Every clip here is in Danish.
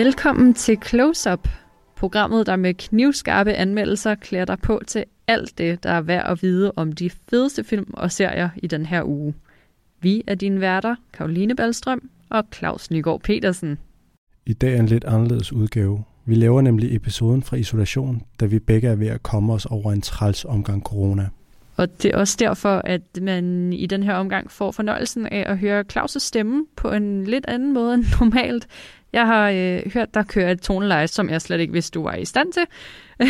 Velkommen til Close Up, programmet, der med knivskarpe anmeldelser klæder dig på til alt det, der er værd at vide om de fedeste film og serier i den her uge. Vi er dine værter, Karoline Ballstrøm og Claus Nygaard Petersen. I dag er en lidt anderledes udgave. Vi laver nemlig episoden fra isolation, da vi begge er ved at komme os over en træls omgang corona. Og det er også derfor, at man i den her omgang får fornøjelsen af at høre Claus' stemme på en lidt anden måde end normalt. Jeg har øh, hørt dig køre et toneleje, som jeg slet ikke vidste, du var i stand til.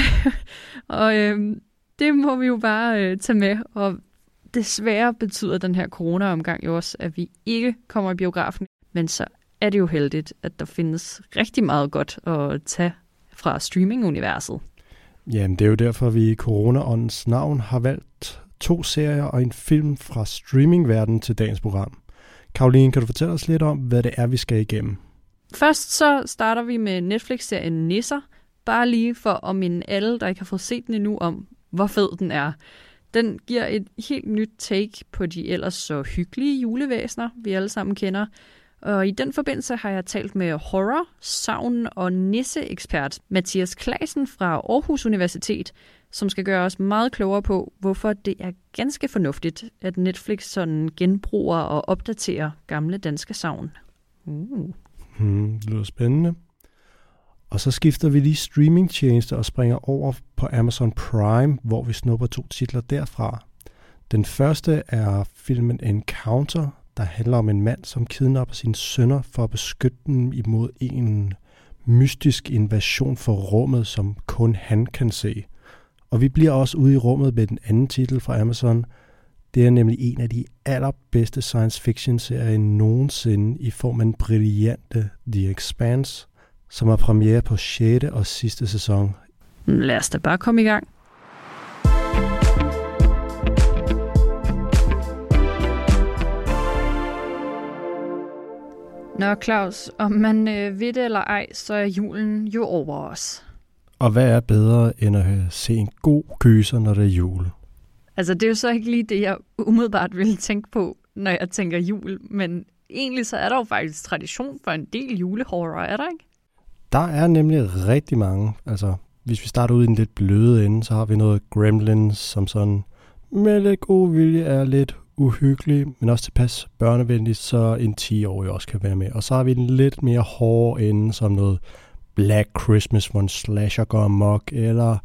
og øh, det må vi jo bare øh, tage med. Og desværre betyder den her corona-omgang jo også, at vi ikke kommer i biografen. Men så er det jo heldigt, at der findes rigtig meget godt at tage fra streaming-universet. Jamen, det er jo derfor, vi i corona navn har valgt to serier og en film fra streamingverdenen til dagens program. Karoline, kan du fortælle os lidt om, hvad det er, vi skal igennem? Først så starter vi med Netflix-serien Nisser, bare lige for at minde alle, der ikke har fået set den endnu, om hvor fed den er. Den giver et helt nyt take på de ellers så hyggelige julevæsener, vi alle sammen kender. Og i den forbindelse har jeg talt med horror, savn og nisse-ekspert Mathias Klasen fra Aarhus Universitet, som skal gøre os meget klogere på, hvorfor det er ganske fornuftigt, at Netflix sådan genbruger og opdaterer gamle danske savn. Uh. Hmm, det lyder spændende. Og så skifter vi lige streamingtjeneste og springer over på Amazon Prime, hvor vi snupper to titler derfra. Den første er filmen Encounter, der handler om en mand, som kidnapper sine sønner for at beskytte dem imod en mystisk invasion for rummet, som kun han kan se. Og vi bliver også ude i rummet med den anden titel fra Amazon. Det er nemlig en af de allerbedste science fiction serier nogensinde i form af en brillante The Expanse, som har premiere på 6. og sidste sæson. Lad os da bare komme i gang. Nå Claus, om man øh, ved det eller ej, så er julen jo over os. Og hvad er bedre end at se en god gyser, når det er jul? Altså det er jo så ikke lige det, jeg umiddelbart ville tænke på, når jeg tænker jul, men egentlig så er der jo faktisk tradition for en del julehorror, er der ikke? Der er nemlig rigtig mange. Altså, hvis vi starter ud i den lidt bløde ende, så har vi noget Gremlins, som sådan med lidt god vilje er lidt uhyggelig, men også tilpas børnevenlig, så en 10-årig også kan være med. Og så har vi en lidt mere hård ende, som noget Black Christmas, hvor en slasher går amok, eller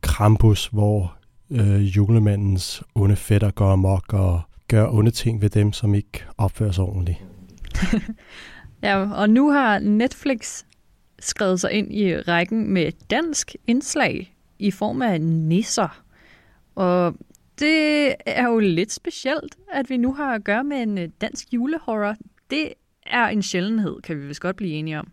Krampus, hvor øh, julemandens onde fætter går amok og gør onde ting ved dem, som ikke opfører sig ordentligt. ja, og nu har Netflix skrevet sig ind i rækken med dansk indslag i form af nisser. Og det er jo lidt specielt, at vi nu har at gøre med en øh, dansk julehorror. Det er en sjældenhed, kan vi vist godt blive enige om.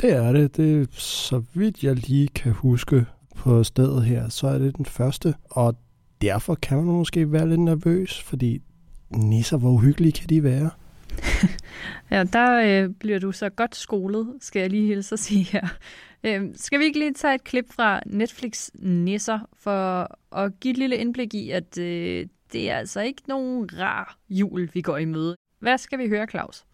Det er det. Det er, så vidt jeg lige kan huske på stedet her, så er det den første. Og derfor kan man måske være lidt nervøs, fordi nisser, hvor uhyggelige kan de være? ja, der øh, bliver du så godt skolet, skal jeg lige hilse at sige her. Øh, skal vi ikke lige tage et klip fra Netflix Nisser for at give et lille indblik i, at øh, det er altså ikke nogen rar jul, vi går i møde. Hvad skal vi høre, Claus?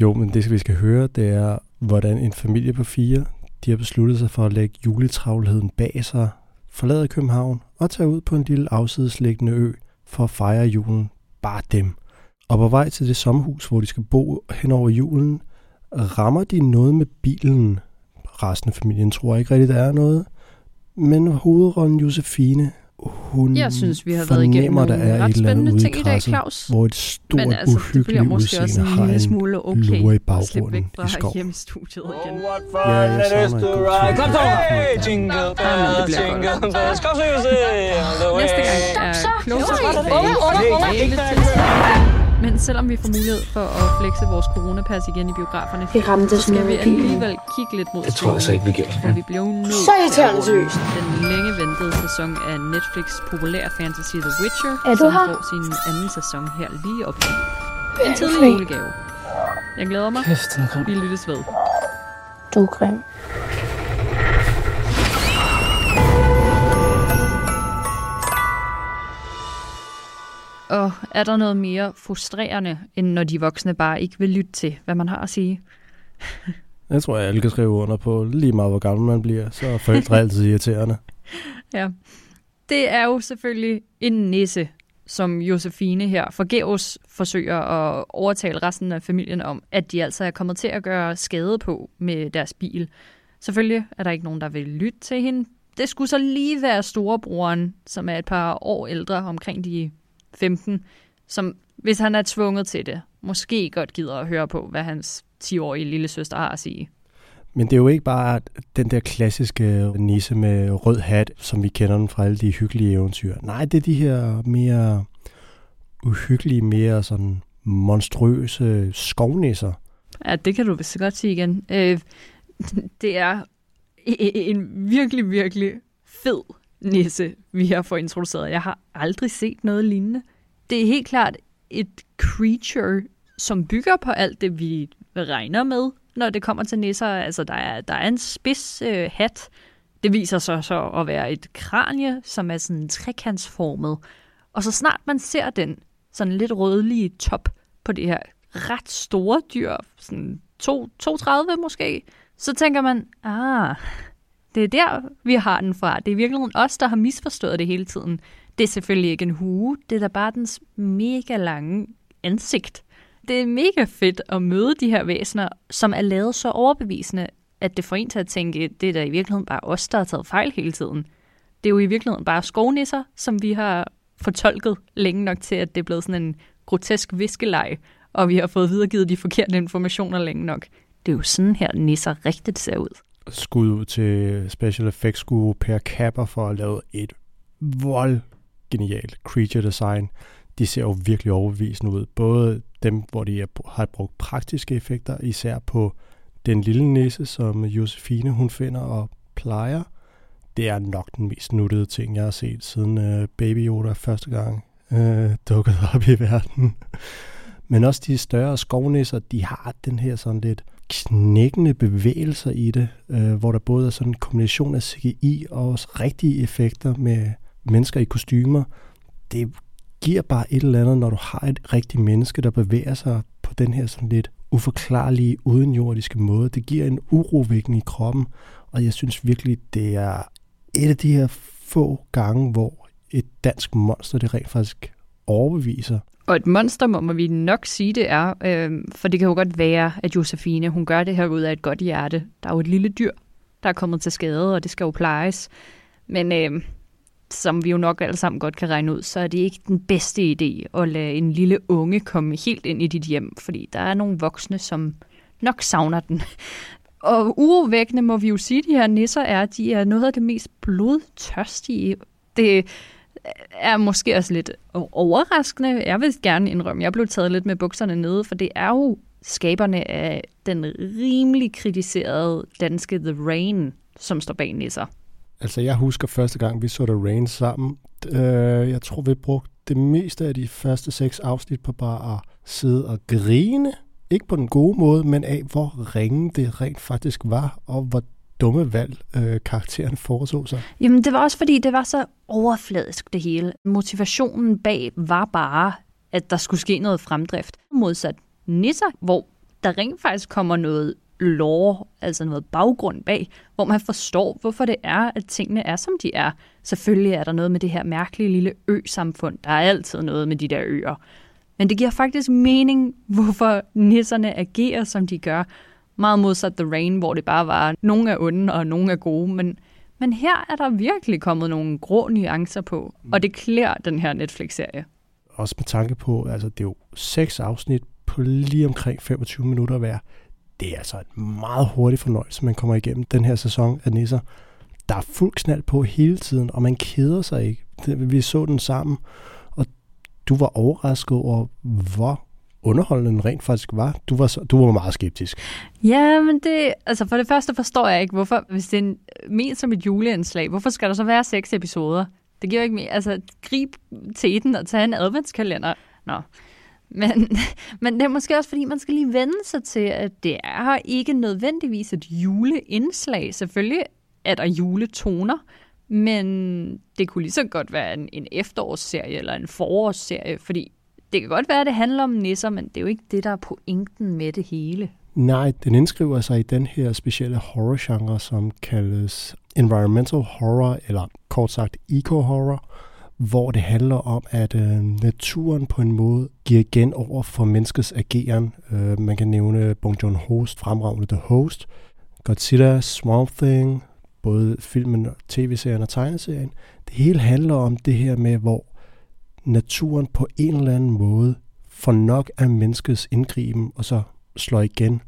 Jo, men det, vi skal høre, det er, hvordan en familie på fire, de har besluttet sig for at lægge juletravlheden bag sig, forlade København og tage ud på en lille afsidesliggende ø for at fejre julen. Bare dem. Og på vej til det sommerhus, hvor de skal bo hen over julen, rammer de noget med bilen. Resten af familien tror ikke rigtigt, der er noget. Men hovedrollen Josefine, hun jeg synes, vi har været igennem nogle der er ret spændende ting i dag, Claus. Hvor et stort, Men altså, uhyggeligt måske også har en smule okay lure i baggrunden væk fra i skov. hjemme i studiet igen. Ja, jeg savner en god Kom så! Hey, jingle bells, jingle bells. Kom så, Jose! Næste gang er Closer tilbage. til men selvom vi får mulighed for at flexe vores coronapas igen i biograferne, det ramte så skal vi alligevel kigge lidt mod Det tror jeg så ikke, vi gør. For vi blev nødt så irriterende seriøst. Den længe ventede sæson af Netflix populær fantasy The Witcher, er du som her? får sin anden sæson her lige op til. En tidlig julegave. Jeg glæder mig. Kæft, den er grim. Vi lyttes ved. Du er grim. Og er der noget mere frustrerende, end når de voksne bare ikke vil lytte til, hvad man har at sige? Jeg tror, jeg alle kan skrive under på lige meget, hvor gammel man bliver. Så er forældre altid irriterende. Ja. Det er jo selvfølgelig en nisse, som Josefine her forgæves forsøger at overtale resten af familien om, at de altså er kommet til at gøre skade på med deres bil. Selvfølgelig er der ikke nogen, der vil lytte til hende. Det skulle så lige være storebroren, som er et par år ældre, omkring de 15, som hvis han er tvunget til det, måske godt gider at høre på, hvad hans 10-årige lille søster har at sige. Men det er jo ikke bare den der klassiske nisse med rød hat, som vi kender den fra alle de hyggelige eventyr. Nej, det er de her mere uhyggelige, mere sådan monstrøse skovnisser. Ja, det kan du vist godt sige igen. Øh, det er en virkelig, virkelig fed nisse, vi har fået introduceret. Jeg har aldrig set noget lignende. Det er helt klart et creature, som bygger på alt det, vi regner med, når det kommer til nisser. Altså, der er, der er en spids øh, hat. Det viser sig så at være et kranie, som er sådan trekantsformet. Og så snart man ser den sådan lidt rødlige top på det her ret store dyr, sådan 230 måske, så tænker man, ah, det er der, vi har den fra. Det er virkelig os, der har misforstået det hele tiden. Det er selvfølgelig ikke en hue, det er da bare dens mega lange ansigt. Det er mega fedt at møde de her væsener, som er lavet så overbevisende, at det får en til at tænke, det er da i virkeligheden bare os, der har taget fejl hele tiden. Det er jo i virkeligheden bare skovnisser, som vi har fortolket længe nok til, at det er blevet sådan en grotesk viskeleg, og vi har fået videregivet de forkerte informationer længe nok. Det er jo sådan her nisser rigtigt ser ud. Skud ud til Special Effects guru Per Kapper for at lave et vold genialt creature design. De ser jo virkelig overbevisende ud. Både dem, hvor de har brugt praktiske effekter, især på den lille nisse, som Josefine hun finder og plejer. Det er nok den mest nuttede ting, jeg har set siden uh, Baby Yoda første gang uh, dukkede op i verden. Men også de større skovnisser, de har den her sådan lidt knækkende bevægelser i det, øh, hvor der både er sådan en kombination af CGI og også rigtige effekter med mennesker i kostymer. Det giver bare et eller andet, når du har et rigtigt menneske, der bevæger sig på den her sådan lidt uforklarlige, udenjordiske måde. Det giver en urovækning i kroppen, og jeg synes virkelig, det er et af de her få gange, hvor et dansk monster, det rent faktisk overbeviser. Og et monster må vi nok sige, det er, øh, for det kan jo godt være, at Josefine, hun gør det her ud af et godt hjerte. Der er jo et lille dyr, der er kommet til skade, og det skal jo plejes. Men øh, som vi jo nok alle sammen godt kan regne ud, så er det ikke den bedste idé at lade en lille unge komme helt ind i dit hjem, fordi der er nogle voksne, som nok savner den. Og urovækkende må vi jo sige, at de her nisser er, de er noget af det mest blodtørstige. Det er måske også lidt overraskende. Jeg vil gerne indrømme, jeg blev taget lidt med bukserne nede, for det er jo skaberne af den rimelig kritiserede danske The Rain, som står bag nisser. Altså, jeg husker første gang, vi så The Rain sammen. Øh, jeg tror, vi brugte det meste af de første seks afsnit på bare at sidde og grine. Ikke på den gode måde, men af, hvor ringe det rent faktisk var, og hvor dumme valg øh, karakteren foretog sig. Jamen, det var også fordi, det var så overfladisk det hele. Motivationen bag var bare, at der skulle ske noget fremdrift. Modsat Nisser, hvor der rent faktisk kommer noget lore, altså noget baggrund bag, hvor man forstår, hvorfor det er, at tingene er, som de er. Selvfølgelig er der noget med det her mærkelige lille ø-samfund. Der er altid noget med de der øer. Men det giver faktisk mening, hvorfor nisserne agerer, som de gør. Meget modsat The Rain, hvor det bare var, nogle er onde, og nogle er gode. Men, men her er der virkelig kommet nogle grå nuancer på, og det klæder den her Netflix-serie. Også med tanke på, altså det er jo seks afsnit på lige omkring 25 minutter hver det er altså en meget hurtig fornøjelse, man kommer igennem den her sæson af Nisser. Der er fuld knald på hele tiden, og man keder sig ikke. Vi så den sammen, og du var overrasket over, hvor underholdende den rent faktisk var. Du var, du var meget skeptisk. Ja, men det, altså for det første forstår jeg ikke, hvorfor, hvis det er ment som et juleindslag, hvorfor skal der så være seks episoder? Det giver ikke mere. Altså, grib til den og tage en adventskalender. Nå, men, men det er måske også, fordi man skal lige vende sig til, at det er ikke nødvendigvis et juleindslag. Selvfølgelig er der juletoner, men det kunne lige så godt være en, en efterårsserie eller en forårsserie, fordi det kan godt være, at det handler om nisser, men det er jo ikke det, der er pointen med det hele. Nej, den indskriver sig i den her specielle horror-genre, som kaldes environmental horror, eller kort sagt eco-horror, hvor det handler om, at øh, naturen på en måde giver igen over for menneskets ageren. Øh, man kan nævne Bong Joon-ho's fremragende The Host, Godzilla, Swamp Thing, både filmen, tv-serien og tegneserien. Det hele handler om det her med, hvor naturen på en eller anden måde får nok af menneskets indgriben, og så slår igen.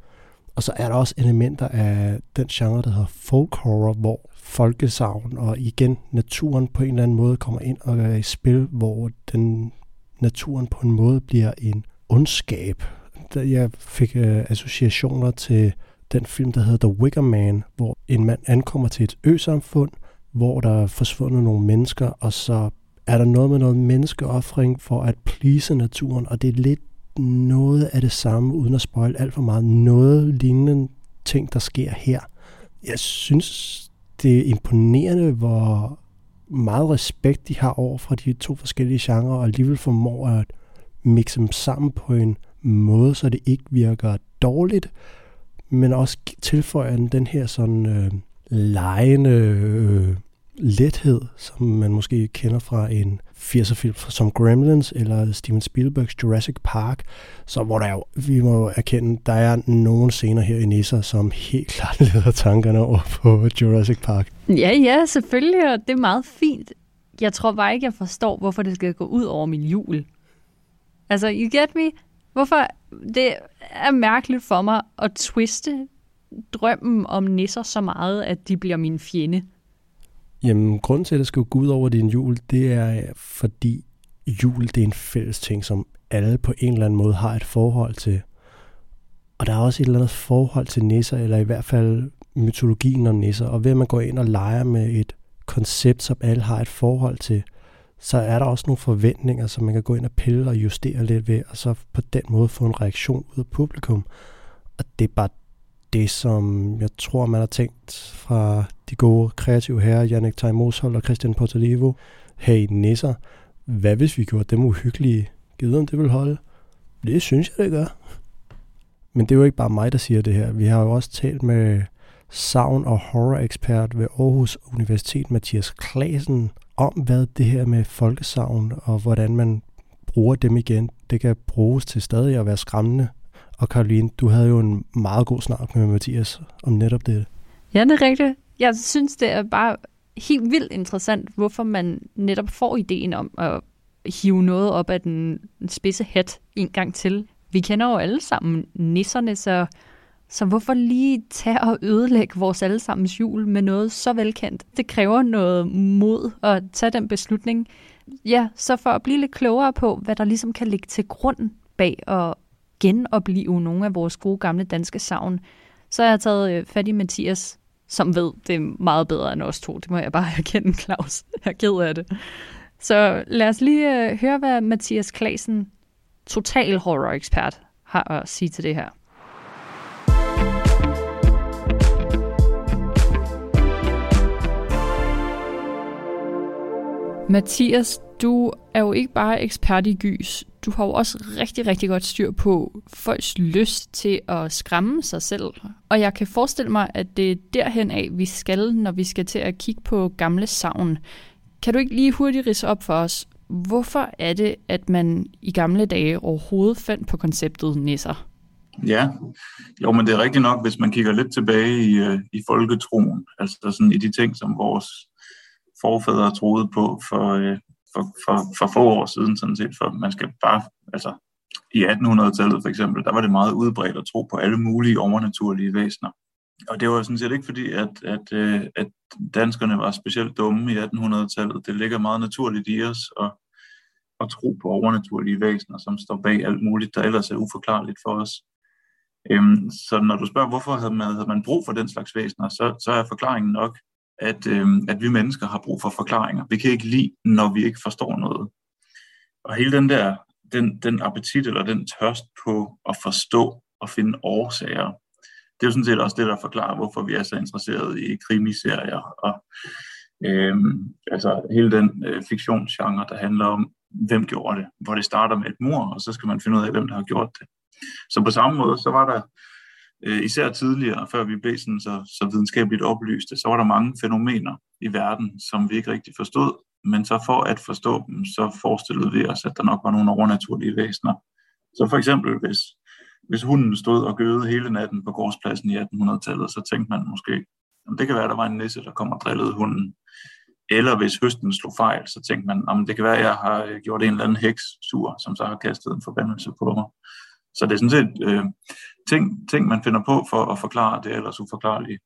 Og så er der også elementer af den genre, der hedder folk horror, hvor folkesavn og igen naturen på en eller anden måde kommer ind og er i spil, hvor den naturen på en måde bliver en ondskab. Jeg fik øh, associationer til den film, der hedder The Wicker Man, hvor en mand ankommer til et øsamfund, hvor der er forsvundet nogle mennesker, og så er der noget med noget menneskeoffring for at please naturen, og det er lidt noget af det samme, uden at spoil alt for meget. Noget lignende ting, der sker her. Jeg synes, det er imponerende, hvor meget respekt de har over for de to forskellige genrer, og alligevel formår at mixe dem sammen på en måde, så det ikke virker dårligt, men også tilføjer den, den her sådan øh, lejende øh, lethed, som man måske kender fra en 80'er-film som Gremlins eller Steven Spielbergs Jurassic Park, så hvor der jo, vi må erkende, der er nogle scener her i Nisser, som helt klart leder tankerne over på Jurassic Park. Ja, ja, selvfølgelig, og det er meget fint. Jeg tror bare ikke, jeg forstår, hvorfor det skal gå ud over min jul. Altså, you get me? Hvorfor? Det er mærkeligt for mig at twiste drømmen om nisser så meget, at de bliver min fjende. Jamen, grunden til, at det skal gå ud over din jul, det er, fordi jul det er en fælles ting, som alle på en eller anden måde har et forhold til. Og der er også et eller andet forhold til nisser, eller i hvert fald mytologien om nisser. Og ved at man går ind og leger med et koncept, som alle har et forhold til, så er der også nogle forventninger, som man kan gå ind og pille og justere lidt ved, og så på den måde få en reaktion ud af publikum. Og det er bare det, som jeg tror, man har tænkt fra de gode kreative herrer, Jannik Tajmoshold og Christian Portalivo. i nisser, hvad hvis vi gjorde dem uhyggelige? Givet om det vil holde? Det synes jeg, det gør. Men det er jo ikke bare mig, der siger det her. Vi har jo også talt med savn- og horror-ekspert ved Aarhus Universitet, Mathias Klasen, om hvad det her med folkesavn og hvordan man bruger dem igen, det kan bruges til stadig at være skræmmende og Karoline, du havde jo en meget god snak med Mathias om netop det. Ja, det er rigtigt. Jeg synes, det er bare helt vildt interessant, hvorfor man netop får ideen om at hive noget op af den spidse hat en gang til. Vi kender jo alle sammen nisserne, så, så hvorfor lige tage og ødelægge vores allesammens jul med noget så velkendt? Det kræver noget mod at tage den beslutning. Ja, så for at blive lidt klogere på, hvad der ligesom kan ligge til grund bag at genopleve nogle af vores gode gamle danske savn, så har jeg taget øh, fat i Mathias, som ved, det er meget bedre end os to. Det må jeg bare erkende, Claus. Jeg er ked af det. Så lad os lige øh, høre, hvad Mathias Klasen, total horror-ekspert, har at sige til det her. Mathias, du er jo ikke bare ekspert i gys du har jo også rigtig, rigtig godt styr på folks lyst til at skræmme sig selv. Og jeg kan forestille mig, at det er derhen af, vi skal, når vi skal til at kigge på gamle savn. Kan du ikke lige hurtigt rise op for os, hvorfor er det, at man i gamle dage overhovedet fandt på konceptet nisser? Ja, jo, men det er rigtigt nok, hvis man kigger lidt tilbage i, øh, i folketroen, altså sådan i de ting, som vores forfædre troede på for, øh, for, for, for få år siden, sådan set, for man skal bare, altså i 1800-tallet for eksempel, der var det meget udbredt at tro på alle mulige overnaturlige væsener. Og det var sådan set ikke fordi, at, at, øh, at danskerne var specielt dumme i 1800-tallet. Det ligger meget naturligt i os at, at tro på overnaturlige væsener, som står bag alt muligt, der ellers er uforklarligt for os. Øhm, så når du spørger, hvorfor havde man, havde man brug for den slags væsener, så, så er forklaringen nok, at, øh, at vi mennesker har brug for forklaringer. Vi kan ikke lide, når vi ikke forstår noget. Og hele den der, den, den appetit eller den tørst på at forstå og finde årsager, det er jo sådan set også det, der forklarer, hvorfor vi er så interesserede i krimiserier og øh, altså hele den øh, fiktionsgenre, der handler om, hvem gjorde det, hvor det starter med et mor, og så skal man finde ud af, hvem der har gjort det. Så på samme måde, så var der øh, især tidligere, før vi blev sådan så, så videnskabeligt oplyste, så var der mange fænomener i verden, som vi ikke rigtig forstod, men så for at forstå dem, så forestillede vi os, at der nok var nogle overnaturlige væsener. Så for eksempel, hvis, hvis hunden stod og gøede hele natten på gårdspladsen i 1800-tallet, så tænkte man måske, om det kan være, at der var en nisse, der kom og drillede hunden. Eller hvis høsten slog fejl, så tænkte man, om det kan være, at jeg har øh, gjort en eller anden heks sur, som så har kastet en forbandelse på mig. Så det er sådan set øh, ting, ting, man finder på for at forklare det ellers uforklarlige.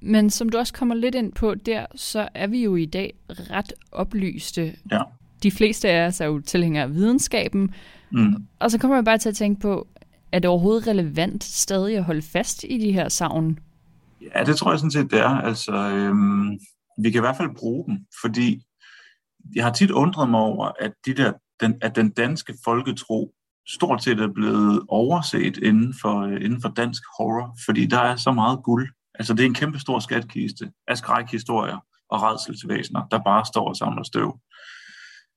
Men som du også kommer lidt ind på der, så er vi jo i dag ret oplyste. Ja. De fleste af os er jo tilhængere af videnskaben. Mm. Og så kommer jeg bare til at tænke på, er det overhovedet relevant stadig at holde fast i de her savn? Ja, det tror jeg sådan set, det er. Altså, øhm, vi kan i hvert fald bruge dem, fordi jeg har tit undret mig over, at, de der, den, at den danske folketro stort set er blevet overset inden for, øh, inden for dansk horror, fordi der er så meget guld. Altså det er en kæmpe stor skatkiste af skrækhistorier og redselsvæsener, der bare står og samler støv.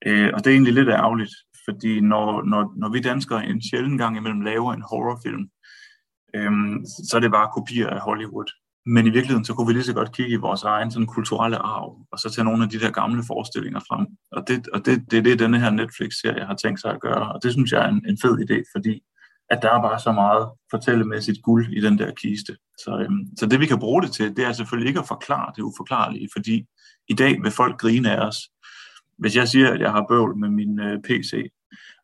Øh, og det er egentlig lidt ærgerligt, fordi når, når, når vi danskere en sjældent gang imellem laver en horrorfilm, øh, så er det bare kopier af Hollywood. Men i virkeligheden, så kunne vi lige så godt kigge i vores egen sådan, kulturelle arv, og så tage nogle af de der gamle forestillinger frem. Og det, og det, det er det, denne her Netflix-serie har tænkt sig at gøre. Og det synes jeg er en, en fed idé, fordi at der er bare så meget fortællemæssigt guld i den der kiste. Så, øhm, så det vi kan bruge det til, det er selvfølgelig ikke at forklare det uforklarlige, fordi i dag vil folk grine af os. Hvis jeg siger, at jeg har bøvl med min øh, PC,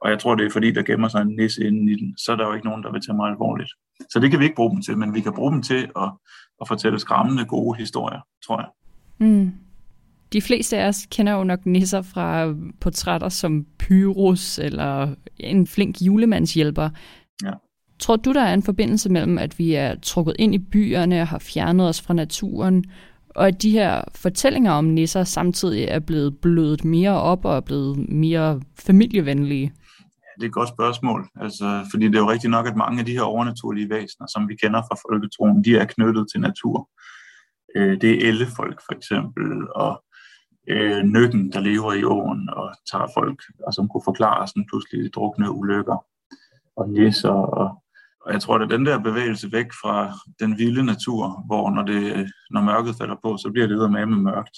og jeg tror, det er fordi, der gemmer sig en nisse inden i den, så er der jo ikke nogen, der vil tage mig alvorligt. Så det kan vi ikke bruge dem til, men vi kan bruge dem til at, at fortælle skræmmende gode historier, tror jeg. Mm. De fleste af os kender jo nok nisser fra portrætter som Pyrus eller en flink julemandshjælper. Ja. Tror du, der er en forbindelse mellem, at vi er trukket ind i byerne og har fjernet os fra naturen, og at de her fortællinger om nisser samtidig er blevet blødet mere op og er blevet mere familievenlige? Det er et godt spørgsmål, altså, fordi det er jo rigtigt nok, at mange af de her overnaturlige væsener, som vi kender fra folketroen, de er knyttet til natur. Øh, det er ellefolk for eksempel, og øh, nøkken, der lever i åen og tager folk, og som kunne forklare sådan pludselig drukne ulykker og nisser. Og, og jeg tror, at den der bevægelse væk fra den vilde natur, hvor når, det, når mørket falder på, så bliver det med med mørkt.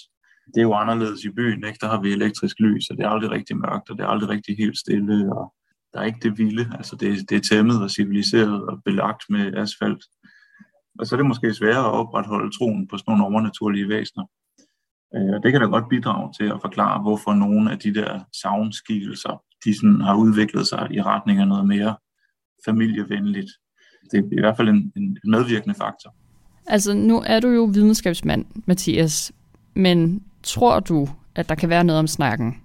Det er jo anderledes i byen, ikke? der har vi elektrisk lys, og det er aldrig rigtig mørkt, og det er aldrig rigtig helt stille, og der er ikke det vilde. Altså det, det er tæmmet og civiliseret og belagt med asfalt. Og så er det måske sværere at opretholde troen på sådan nogle overnaturlige væsener. Øh, og det kan da godt bidrage til at forklare, hvorfor nogle af de der savnskikkelser, de sådan har udviklet sig i retning af noget mere familievenligt. Det er i hvert fald en, en medvirkende faktor. Altså, nu er du jo videnskabsmand, Mathias, men tror du, at der kan være noget om snakken?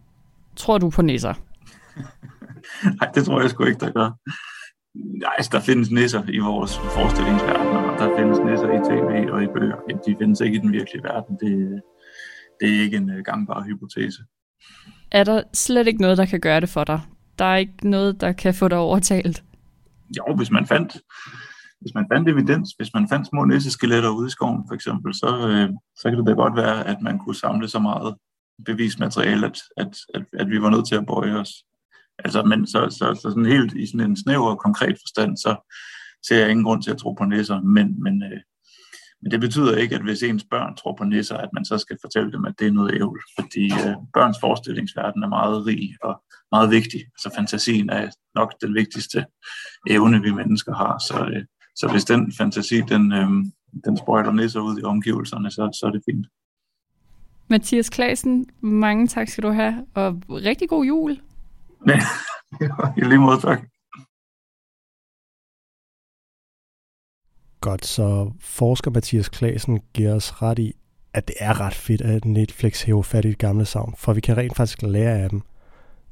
Tror du på nisser? Nej, det tror jeg sgu ikke, der gør. Nej, altså, der findes nisser i vores forestillingsverden, og der findes nisser i tv og i bøger. De findes ikke i den virkelige verden. Det, det er ikke en øh, gangbar hypotese. Er der slet ikke noget, der kan gøre det for dig? Der er ikke noget, der kan få dig overtalt? Jo, hvis man fandt, hvis man fandt evidens, hvis man fandt små nisseskeletter ude i skoven for eksempel, så, øh, så kan det da godt være, at man kunne samle så meget bevismateriale, at, at, at, at vi var nødt til at bøje os. Altså, men så, så, så sådan helt i sådan en snæver og konkret forstand, så ser jeg ingen grund til at tro på nisser, men, men, øh, men det betyder ikke, at hvis ens børn tror på nisser, at man så skal fortælle dem, at det er noget ævl, fordi øh, børns forestillingsverden er meget rig og meget vigtig. Altså fantasien er nok den vigtigste evne, vi mennesker har, så, øh, så hvis den fantasi, den, øh, den sprøjter nisser ud i omgivelserne, så, så er det fint. Mathias Klasen, mange tak skal du have, og rigtig god jul. Ja, i lige måde tak. Godt, så forsker Mathias Klasen giver os ret i, at det er ret fedt, at Netflix hæver fat i de gamle savn, for vi kan rent faktisk lære af dem.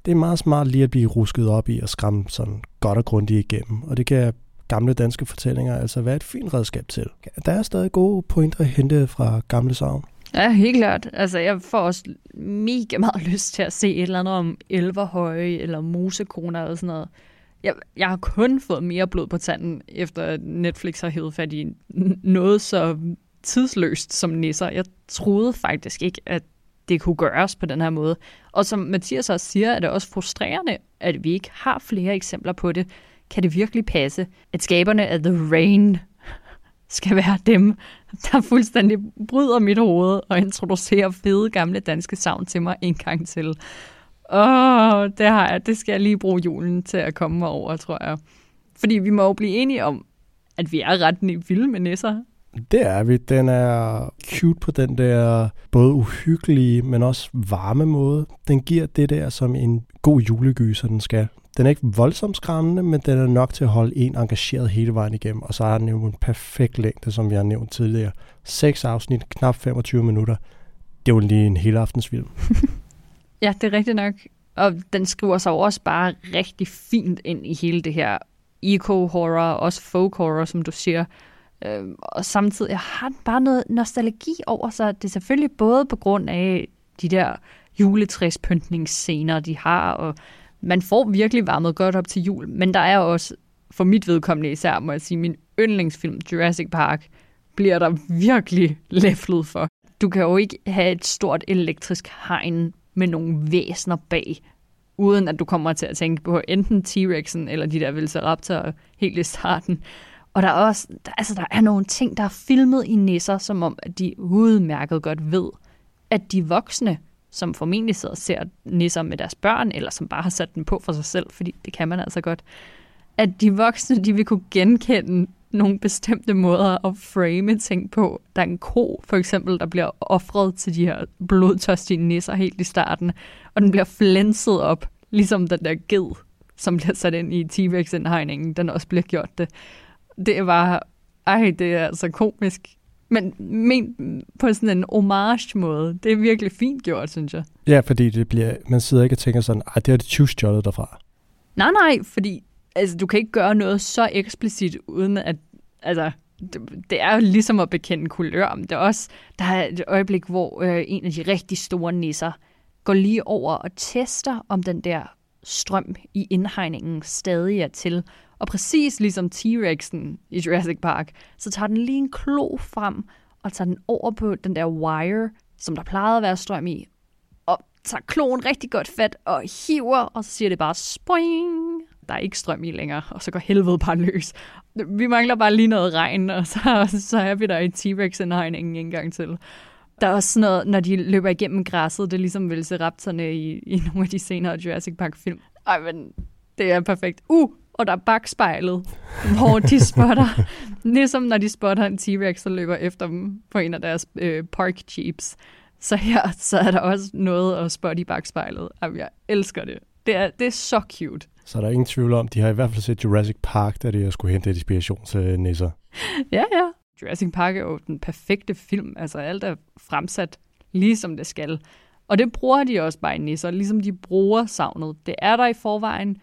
Det er meget smart lige at blive rusket op i og skræmme sådan godt og grundigt igennem, og det kan gamle danske fortællinger altså være et fint redskab til. Der er stadig gode pointer at hente fra gamle savn. Ja, helt klart. Altså, jeg får også mega meget lyst til at se et eller andet om elverhøje eller mosekroner og sådan noget. Jeg, jeg har kun fået mere blod på tanden, efter Netflix har hævet fat i noget så tidsløst som nisser. Jeg troede faktisk ikke, at det kunne gøres på den her måde. Og som Mathias også siger, er det også frustrerende, at vi ikke har flere eksempler på det. Kan det virkelig passe, at skaberne af The Rain skal være dem, der fuldstændig bryder mit hoved og introducerer fede gamle danske savn til mig en gang til. Åh, det, har jeg, det skal jeg lige bruge julen til at komme mig over, tror jeg. Fordi vi må jo blive enige om, at vi er ret vilde med nisser. Det er vi. Den er cute på den der både uhyggelige, men også varme måde. Den giver det der, som en god julegyser den skal. Den er ikke voldsomt skræmmende, men den er nok til at holde en engageret hele vejen igennem. Og så har den jo en perfekt længde, som vi har nævnt tidligere. Seks afsnit, knap 25 minutter. Det er jo lige en hele aftensfilm. ja, det er rigtigt nok. Og den skriver sig også bare rigtig fint ind i hele det her eco-horror, også folk-horror, som du siger. Øh, og samtidig har den bare noget nostalgi over sig. Det er selvfølgelig både på grund af de der juletræspyntningsscener, de har, og man får virkelig varmet godt op til jul, men der er også, for mit vedkommende især, må jeg sige, min yndlingsfilm, Jurassic Park, bliver der virkelig læflet for. Du kan jo ikke have et stort elektrisk hegn med nogle væsner bag, uden at du kommer til at tænke på enten T-Rexen eller de der Velociraptor helt i starten. Og der er også, der, altså der er nogle ting, der er filmet i nisser, som om at de udmærket godt ved, at de voksne, som formentlig sidder og ser nisser med deres børn, eller som bare har sat den på for sig selv, fordi det kan man altså godt, at de voksne, de vil kunne genkende nogle bestemte måder at frame ting på. Der er en ko, for eksempel, der bliver offret til de her blodtørstige nisser helt i starten, og den bliver flænset op, ligesom den der ged, som bliver sat ind i T-Rex-indhegningen, den også bliver gjort det. Det er bare, ej, det er altså komisk. Men men på sådan en homage-måde. Det er virkelig fint gjort, synes jeg. Ja, fordi det bliver, man sidder ikke og tænker sådan, ej, det er det tyvstjålet derfra. Nej, nej, fordi altså, du kan ikke gøre noget så eksplicit, uden at, altså, det, det er jo ligesom at bekende kulør, men det er også, der er et øjeblik, hvor øh, en af de rigtig store nisser går lige over og tester, om den der strøm i indhegningen stadig er til. Og præcis ligesom T-Rexen i Jurassic Park, så tager den lige en klo frem og tager den over på den der wire, som der plejede at være strøm i, og tager kloen rigtig godt fat og hiver, og så siger det bare spring. Der er ikke strøm i længere, og så går helvede bare løs. Vi mangler bare lige noget regn, og så, så er vi der i T-Rex-indhegningen en gang til. Der er også sådan noget, når de løber igennem græsset, det er ligesom velociraptorne i, i nogle af de senere Jurassic Park-film. Ej, men det er perfekt. Uh, og der er bagspejlet, hvor de spotter, ligesom når de spotter en T-Rex, så løber efter dem på en af deres øh, park jeeps. Så her så er der også noget at spotte i bagspejlet. Jamen, jeg elsker det. Det er, det er så cute. Så der er ingen tvivl om, de har i hvert fald set Jurassic Park, da de skulle hente inspiration til nisser. Ja, ja. Jurassic Park er jo den perfekte film. Altså alt er fremsat ligesom det skal. Og det bruger de også bare i nisser, ligesom de bruger savnet. Det er der i forvejen,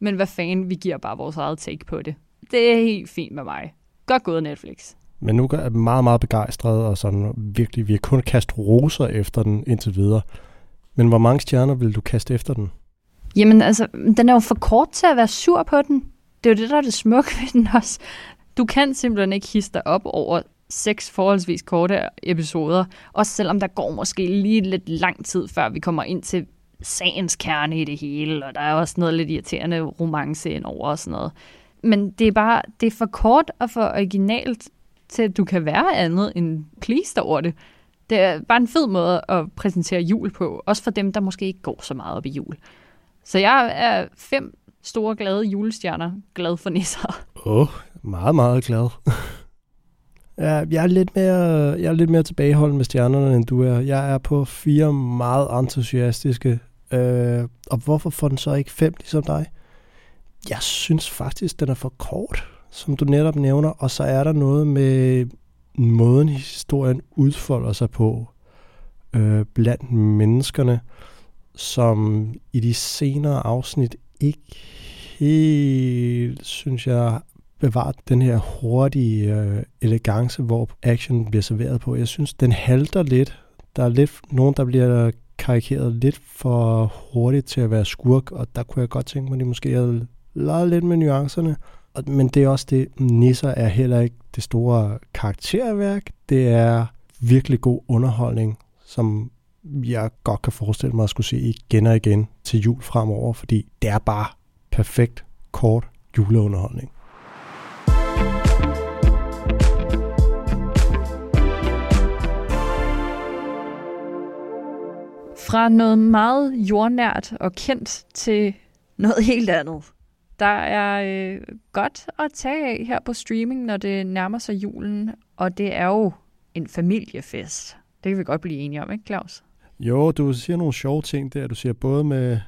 men hvad fanden, vi giver bare vores eget take på det. Det er helt fint med mig. Godt gået, Netflix. Men nu er jeg meget, meget begejstret, og sådan virkelig, vi har kun kastet roser efter den indtil videre. Men hvor mange stjerner vil du kaste efter den? Jamen altså, den er jo for kort til at være sur på den. Det er jo det, der er det smukke ved den også. Du kan simpelthen ikke hisse dig op over seks forholdsvis korte episoder, også selvom der går måske lige lidt lang tid, før vi kommer ind til sagens kerne i det hele, og der er også noget lidt irriterende romance ind over og sådan noget. Men det er bare, det er for kort og for originalt til, at du kan være andet end pleased over det. Det er bare en fed måde at præsentere jul på, også for dem, der måske ikke går så meget op i jul. Så jeg er fem store glade julestjerner, glad for nisser. Åh, oh, meget, meget glad. ja, jeg, er lidt mere, jeg er lidt mere tilbageholden med stjernerne, end du er. Jeg er på fire meget entusiastiske. Øh, og hvorfor får den så ikke fem, ligesom dig? Jeg synes faktisk, den er for kort, som du netop nævner. Og så er der noget med måden, historien udfolder sig på øh, blandt menneskerne, som i de senere afsnit ikke helt, synes jeg, bevaret den her hurtige øh, elegance, hvor action bliver serveret på. Jeg synes, den halter lidt. Der er lidt nogen, der bliver karikeret lidt for hurtigt til at være skurk, og der kunne jeg godt tænke mig, at de måske havde leget lidt med nuancerne. Men det er også det, Nisser er heller ikke det store karakterværk. Det er virkelig god underholdning, som jeg godt kan forestille mig at skulle se igen og igen til jul fremover, fordi det er bare perfekt kort juleunderholdning. Fra noget meget jordnært og kendt til noget helt andet. Der er øh, godt at tage af her på streaming, når det nærmer sig julen, og det er jo en familiefest. Det kan vi godt blive enige om, ikke Claus? Jo, du siger nogle sjove ting der. Du siger både med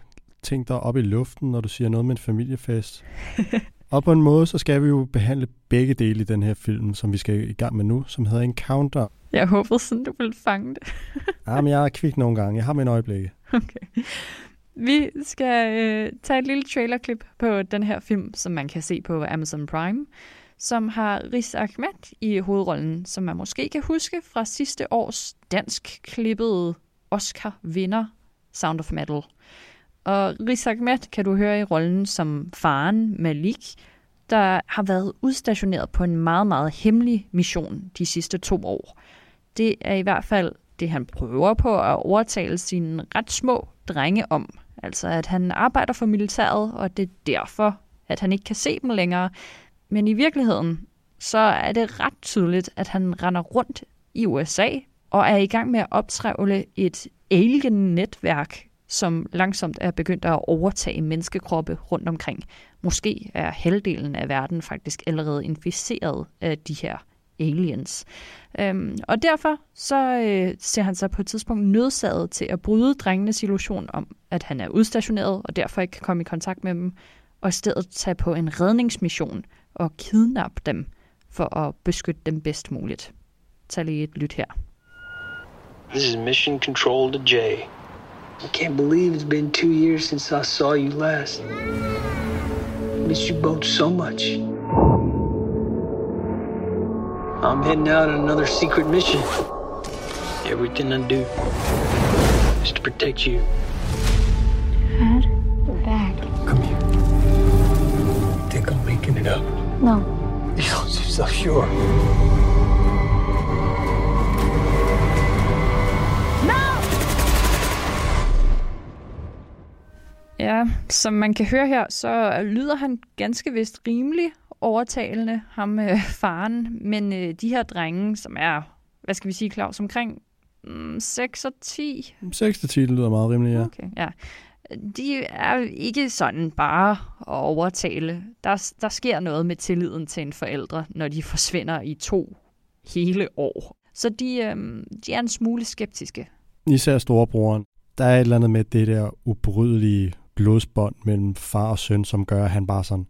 ting, der er oppe i luften, når du siger noget med en familiefest. og på en måde, så skal vi jo behandle begge dele i den her film, som vi skal i gang med nu, som hedder Encounter. Jeg håber sådan, du vil fange det. ja, men jeg er kvik nogle gange. Jeg har min øjeblikke. Okay. Vi skal øh, tage et lille trailerklip på den her film, som man kan se på Amazon Prime, som har Riz Ahmed i hovedrollen, som man måske kan huske fra sidste års dansk klippede Oscar-vinder Sound of Metal. Og Rizak Ahmed kan du høre i rollen som faren Malik, der har været udstationeret på en meget, meget hemmelig mission de sidste to år. Det er i hvert fald det, han prøver på at overtale sine ret små drenge om. Altså at han arbejder for militæret, og det er derfor, at han ikke kan se dem længere. Men i virkeligheden, så er det ret tydeligt, at han render rundt i USA og er i gang med at optrævle et alien-netværk, som langsomt er begyndt at overtage menneskekroppe rundt omkring. Måske er halvdelen af verden faktisk allerede inficeret af de her aliens. Øhm, og derfor så øh, ser han sig på et tidspunkt nødsaget til at bryde drengenes illusion om, at han er udstationeret og derfor ikke kan komme i kontakt med dem, og i stedet tage på en redningsmission og kidnappe dem for at beskytte dem bedst muligt. Tag lige et lyt her. This is Mission Control to Jay. I can't believe it's been two years since I saw you last. I miss you both so much. I'm heading out on another secret mission. Everything I do is to protect you. Dad, we're back. Come here. Think I'm making it up? No. You don't seem so sure. Ja, som man kan høre her, så lyder han ganske vist rimelig overtalende, ham øh, faren. Men øh, de her drenge, som er, hvad skal vi sige, Claus, omkring mm, 6 og 10. 6 til 10 det lyder meget rimeligt, ja. Okay, ja. De er ikke sådan bare at overtale. Der, der sker noget med tilliden til en forældre, når de forsvinder i to hele år. Så de, øh, de er en smule skeptiske. Især storebroren. Der er et eller andet med det der ubrydelige blodsbånd mellem far og søn, som gør, at han bare sådan...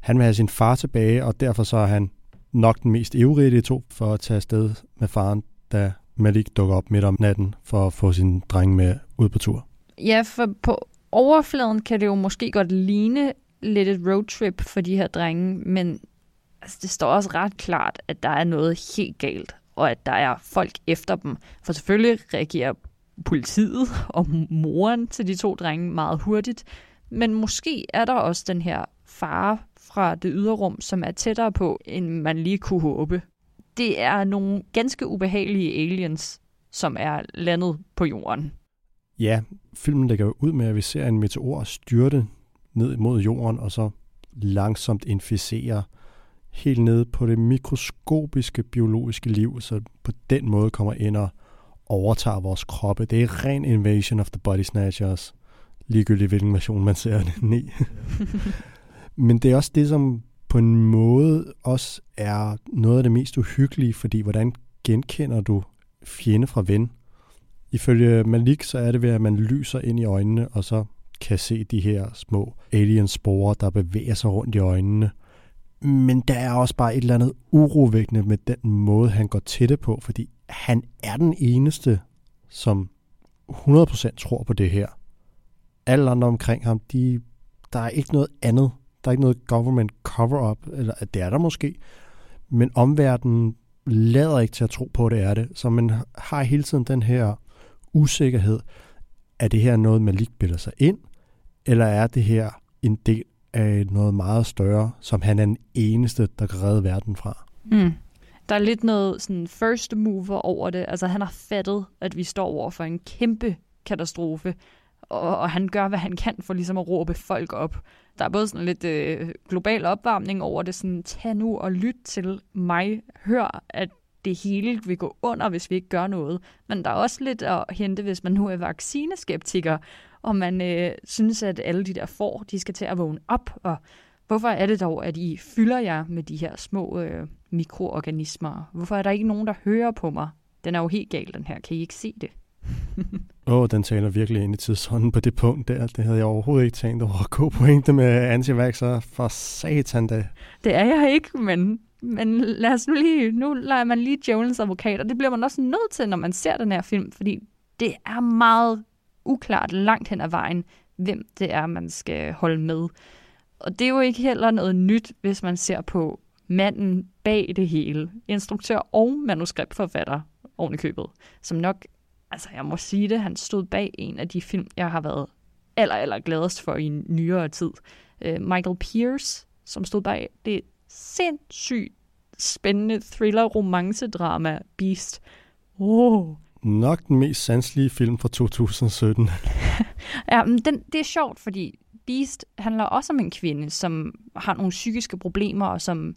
Han vil have sin far tilbage, og derfor så er han nok den mest ivrige af de to for at tage afsted med faren, da Malik dukker op midt om natten for at få sin dreng med ud på tur. Ja, for på overfladen kan det jo måske godt ligne lidt et roadtrip for de her drenge, men altså, det står også ret klart, at der er noget helt galt, og at der er folk efter dem. For selvfølgelig reagerer politiet og moren til de to drenge meget hurtigt, men måske er der også den her fare fra det yderrum, som er tættere på, end man lige kunne håbe. Det er nogle ganske ubehagelige aliens, som er landet på jorden. Ja, filmen lægger ud med, at vi ser en meteor styrte ned mod jorden, og så langsomt inficere helt ned på det mikroskopiske biologiske liv, så på den måde kommer ind og overtager vores kroppe. Det er ren invasion of the body snatchers, ligegyldigt hvilken version man ser den i. Men det er også det, som på en måde også er noget af det mest uhyggelige, fordi hvordan genkender du fjende fra ven? Ifølge Malik, så er det ved, at man lyser ind i øjnene, og så kan se de her små alien-sporer, der bevæger sig rundt i øjnene. Men der er også bare et eller andet urovækkende med den måde, han går til det på, fordi han er den eneste, som 100% tror på det her. Alle andre omkring ham, de, der er ikke noget andet. Der er ikke noget government cover-up, eller det er der måske. Men omverdenen lader ikke til at tro på, at det er det. Så man har hele tiden den her usikkerhed. Er det her noget, man lige bilder sig ind? Eller er det her en del af noget meget større, som han er den eneste, der kan redde verden fra? Mm. Der er lidt noget sådan first mover over det. Altså han har fattet, at vi står over for en kæmpe katastrofe, og, og han gør, hvad han kan for ligesom at råbe folk op. Der er både sådan lidt øh, global opvarmning over det, sådan tag nu og lyt til mig. Hør, at det hele vil gå under, hvis vi ikke gør noget. Men der er også lidt at hente, hvis man nu er vaccineskeptiker, og man øh, synes, at alle de der får, de skal til at vågne op, og hvorfor er det dog, at I fylder jer med de her små øh, mikroorganismer? Hvorfor er der ikke nogen, der hører på mig? Den er jo helt gal, den her. Kan I ikke se det? Åh, oh, den taler virkelig ind i tidsånden på det punkt der. Det havde jeg overhovedet ikke tænkt over. God pointe med antivaxer for satan da. Det er jeg ikke, men, men lad os nu lige, nu leger man lige Jones advokat, og det bliver man også nødt til, når man ser den her film, fordi det er meget uklart langt hen ad vejen, hvem det er, man skal holde med. Og det er jo ikke heller noget nyt, hvis man ser på manden bag det hele, instruktør og manuskriptforfatter oven i købet, som nok, altså jeg må sige det, han stod bag en af de film, jeg har været aller, aller gladest for i nyere tid. Uh, Michael Pierce, som stod bag det sindssygt spændende thriller-romance-drama Beast. Oh. Nok den mest sanselige film fra 2017. ja, men den, det er sjovt, fordi Beast handler også om en kvinde, som har nogle psykiske problemer, og som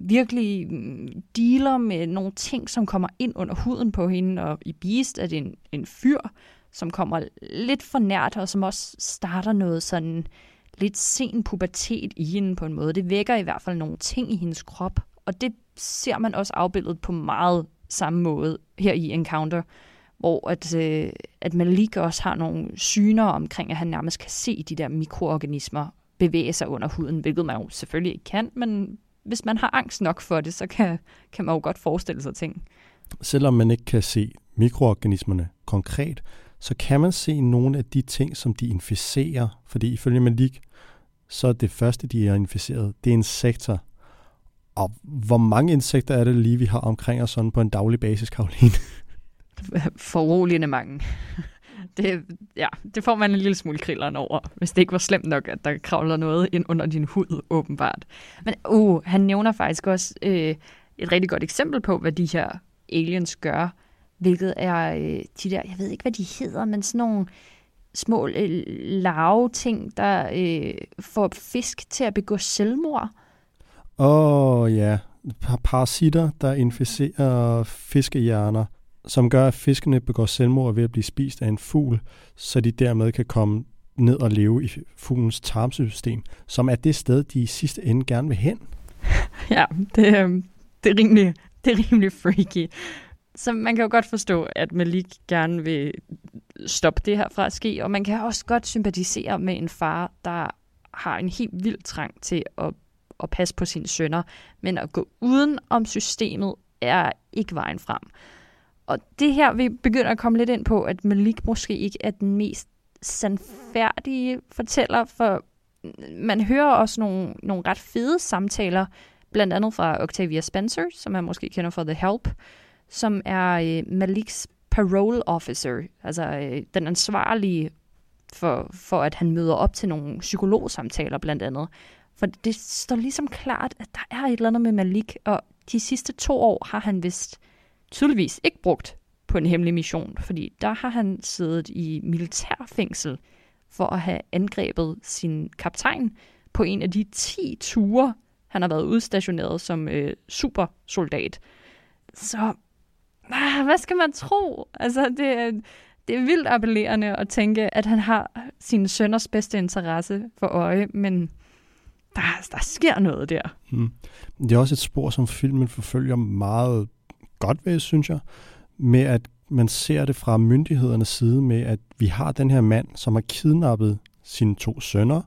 virkelig mm, dealer med nogle ting, som kommer ind under huden på hende. Og i Beast er det en, en fyr, som kommer lidt for nært, og som også starter noget sådan lidt sen pubertet i hende på en måde. Det vækker i hvert fald nogle ting i hendes krop, og det ser man også afbildet på meget samme måde her i Encounter, hvor at, øh, at Malik også har nogle syner omkring, at han nærmest kan se de der mikroorganismer bevæge sig under huden, hvilket man jo selvfølgelig ikke kan, men hvis man har angst nok for det, så kan, kan man jo godt forestille sig ting. Selvom man ikke kan se mikroorganismerne konkret, så kan man se nogle af de ting, som de inficerer. Fordi ifølge Malik, så er det første, de er inficeret, det er insekter. Og hvor mange insekter er det lige, vi har omkring os sådan på en daglig basis, Karoline? Foruroligende mange. Det, ja, det får man en lille smule krilleren over, hvis det ikke var slemt nok, at der kravler noget ind under din hud, åbenbart. Men uh, han nævner faktisk også øh, et rigtig godt eksempel på, hvad de her aliens gør, hvilket er øh, de der, jeg ved ikke, hvad de hedder, men sådan nogle små øh, lave ting, der øh, får fisk til at begå selvmord. Åh oh, ja, parasitter, der inficerer fiskehjerner som gør, at fiskene begår selvmord ved at blive spist af en fugl, så de dermed kan komme ned og leve i fuglens tarmsystem, som er det sted, de i sidste ende gerne vil hen. Ja, det, øhm, det, er, rimelig, det er rimelig freaky. Så man kan jo godt forstå, at Malik gerne vil stoppe det her fra at ske, og man kan også godt sympatisere med en far, der har en helt vild trang til at, at passe på sine sønner, men at gå uden om systemet er ikke vejen frem. Og det her, vi begynder at komme lidt ind på, at Malik måske ikke er den mest sandfærdige fortæller, for man hører også nogle, nogle ret fede samtaler, blandt andet fra Octavia Spencer, som man måske kender fra The Help, som er øh, Maliks parole officer, altså øh, den ansvarlige for, for, at han møder op til nogle psykologsamtaler blandt andet. For det står ligesom klart, at der er et eller andet med Malik, og de sidste to år har han vist tydeligvis ikke brugt på en hemmelig mission, fordi der har han siddet i militærfængsel for at have angrebet sin kaptajn på en af de 10 ture, han har været udstationeret som øh, supersoldat. Så ah, hvad skal man tro? Altså, det, det er vildt appellerende at tænke, at han har sin sønners bedste interesse for øje, men der, der sker noget der. Hmm. Det er også et spor, som filmen forfølger meget godt ved, synes jeg, med at man ser det fra myndighedernes side med, at vi har den her mand, som har kidnappet sine to sønner.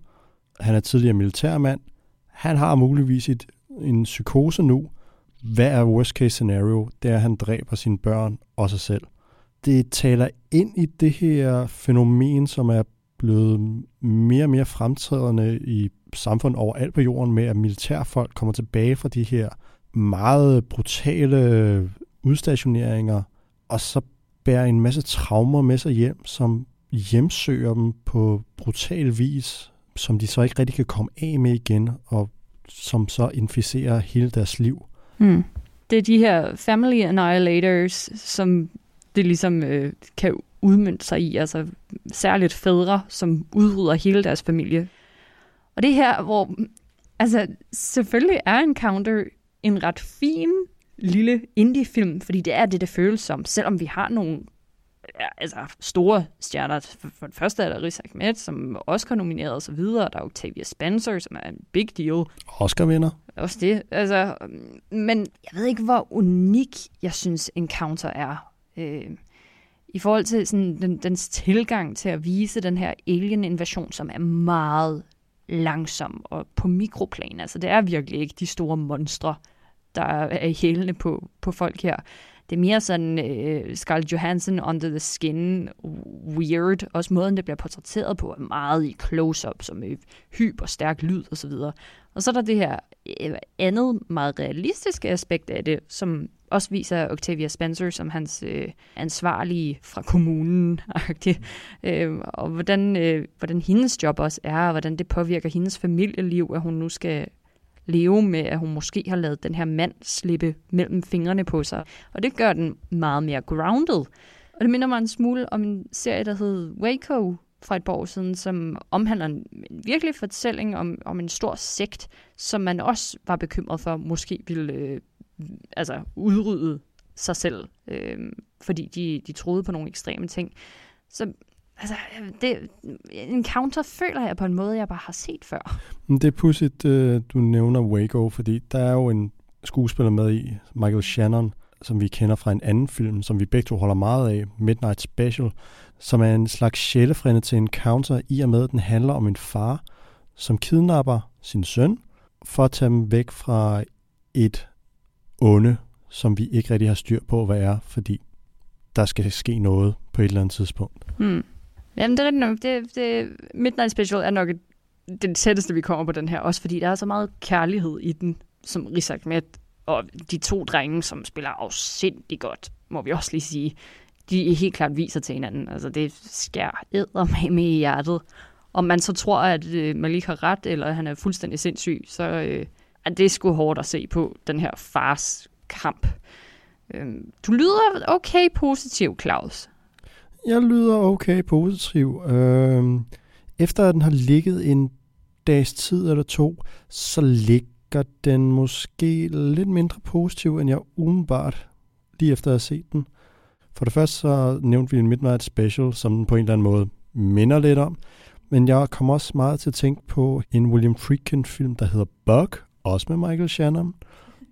Han er tidligere militærmand. Han har muligvis et, en psykose nu. Hvad er worst case scenario? Det er, at han dræber sine børn og sig selv. Det taler ind i det her fænomen, som er blevet mere og mere fremtrædende i samfundet overalt på jorden med, at militærfolk kommer tilbage fra de her meget brutale udstationeringer, og så bærer en masse traumer med sig hjem, som hjemsøger dem på brutal vis, som de så ikke rigtig kan komme af med igen, og som så inficerer hele deres liv. Hmm. Det er de her family annihilators, som det ligesom øh, kan udmyndte sig i, altså særligt fædre, som udrydder hele deres familie. Og det her, hvor altså selvfølgelig er Encounter en ret fin lille indie-film, fordi det er det, det føles som, selvom vi har nogle ja, altså store stjerner. For, for det første er der Riz Ahmed, som er Oscar-nomineret og så videre. Der er Octavia Spencer, som er en big deal. Oscar-vinder. Også det. Altså, men jeg ved ikke, hvor unik jeg synes Encounter er. Øh, I forhold til sådan, den, dens tilgang til at vise den her alien-invasion, som er meget langsom og på mikroplan. Altså, det er virkelig ikke de store monstre, der er i hælene på, på folk her. Det er mere sådan øh, Scarlett Johansson under the skin, weird. Også måden, det bliver portrætteret på, er meget i close-up, som øh, hyper stærk lyd og så videre. Og så er der det her øh, andet meget realistiske aspekt af det, som også viser Octavia Spencer som hans øh, ansvarlige fra kommunen. øh, og hvordan, øh, hvordan hendes job også er, og hvordan det påvirker hendes familieliv, at hun nu skal leve med, at hun måske har lavet den her mand slippe mellem fingrene på sig. Og det gør den meget mere grounded. Og det minder mig en smule om en serie, der hed Waco fra et par år siden, som omhandler en virkelig fortælling om, om en stor sekt, som man også var bekymret for, måske ville øh, altså udrydde sig selv, øh, fordi de, de troede på nogle ekstreme ting. Så altså, det, en counter føler jeg på en måde, jeg bare har set før. Det er pudsigt, øh, du nævner Waco, fordi der er jo en skuespiller med i, Michael Shannon, som vi kender fra en anden film, som vi begge to holder meget af, Midnight Special, som er en slags sjælefrænde til en counter, i og med, at den handler om en far, som kidnapper sin søn, for at tage dem væk fra et onde, som vi ikke rigtig har styr på, hvad er, fordi der skal ske noget på et eller andet tidspunkt. Hmm. Jamen, det er rigtigt nok. Det, det, Midnight Special er nok et, det tætteste, vi kommer på den her, også fordi der er så meget kærlighed i den, som Rizak med, og de to drenge, som spiller afsindig godt, må vi også lige sige, de helt klart viser til hinanden. Altså, det skær æder med i hjertet. Om man så tror, at øh, Malik har ret, eller at han er fuldstændig sindssyg, så øh, er det sgu hårdt at se på, den her fars kamp. Øh, du lyder okay positiv, Claus. Jeg lyder okay positiv. Øh, efter at den har ligget en dags tid eller to, så ligger den måske lidt mindre positiv, end jeg umiddelbart lige efter at have set den. For det første så nævnte vi en Midnight Special, som den på en eller anden måde minder lidt om. Men jeg kom også meget til at tænke på en William Friedkin-film, der hedder Bug, også med Michael Shannon,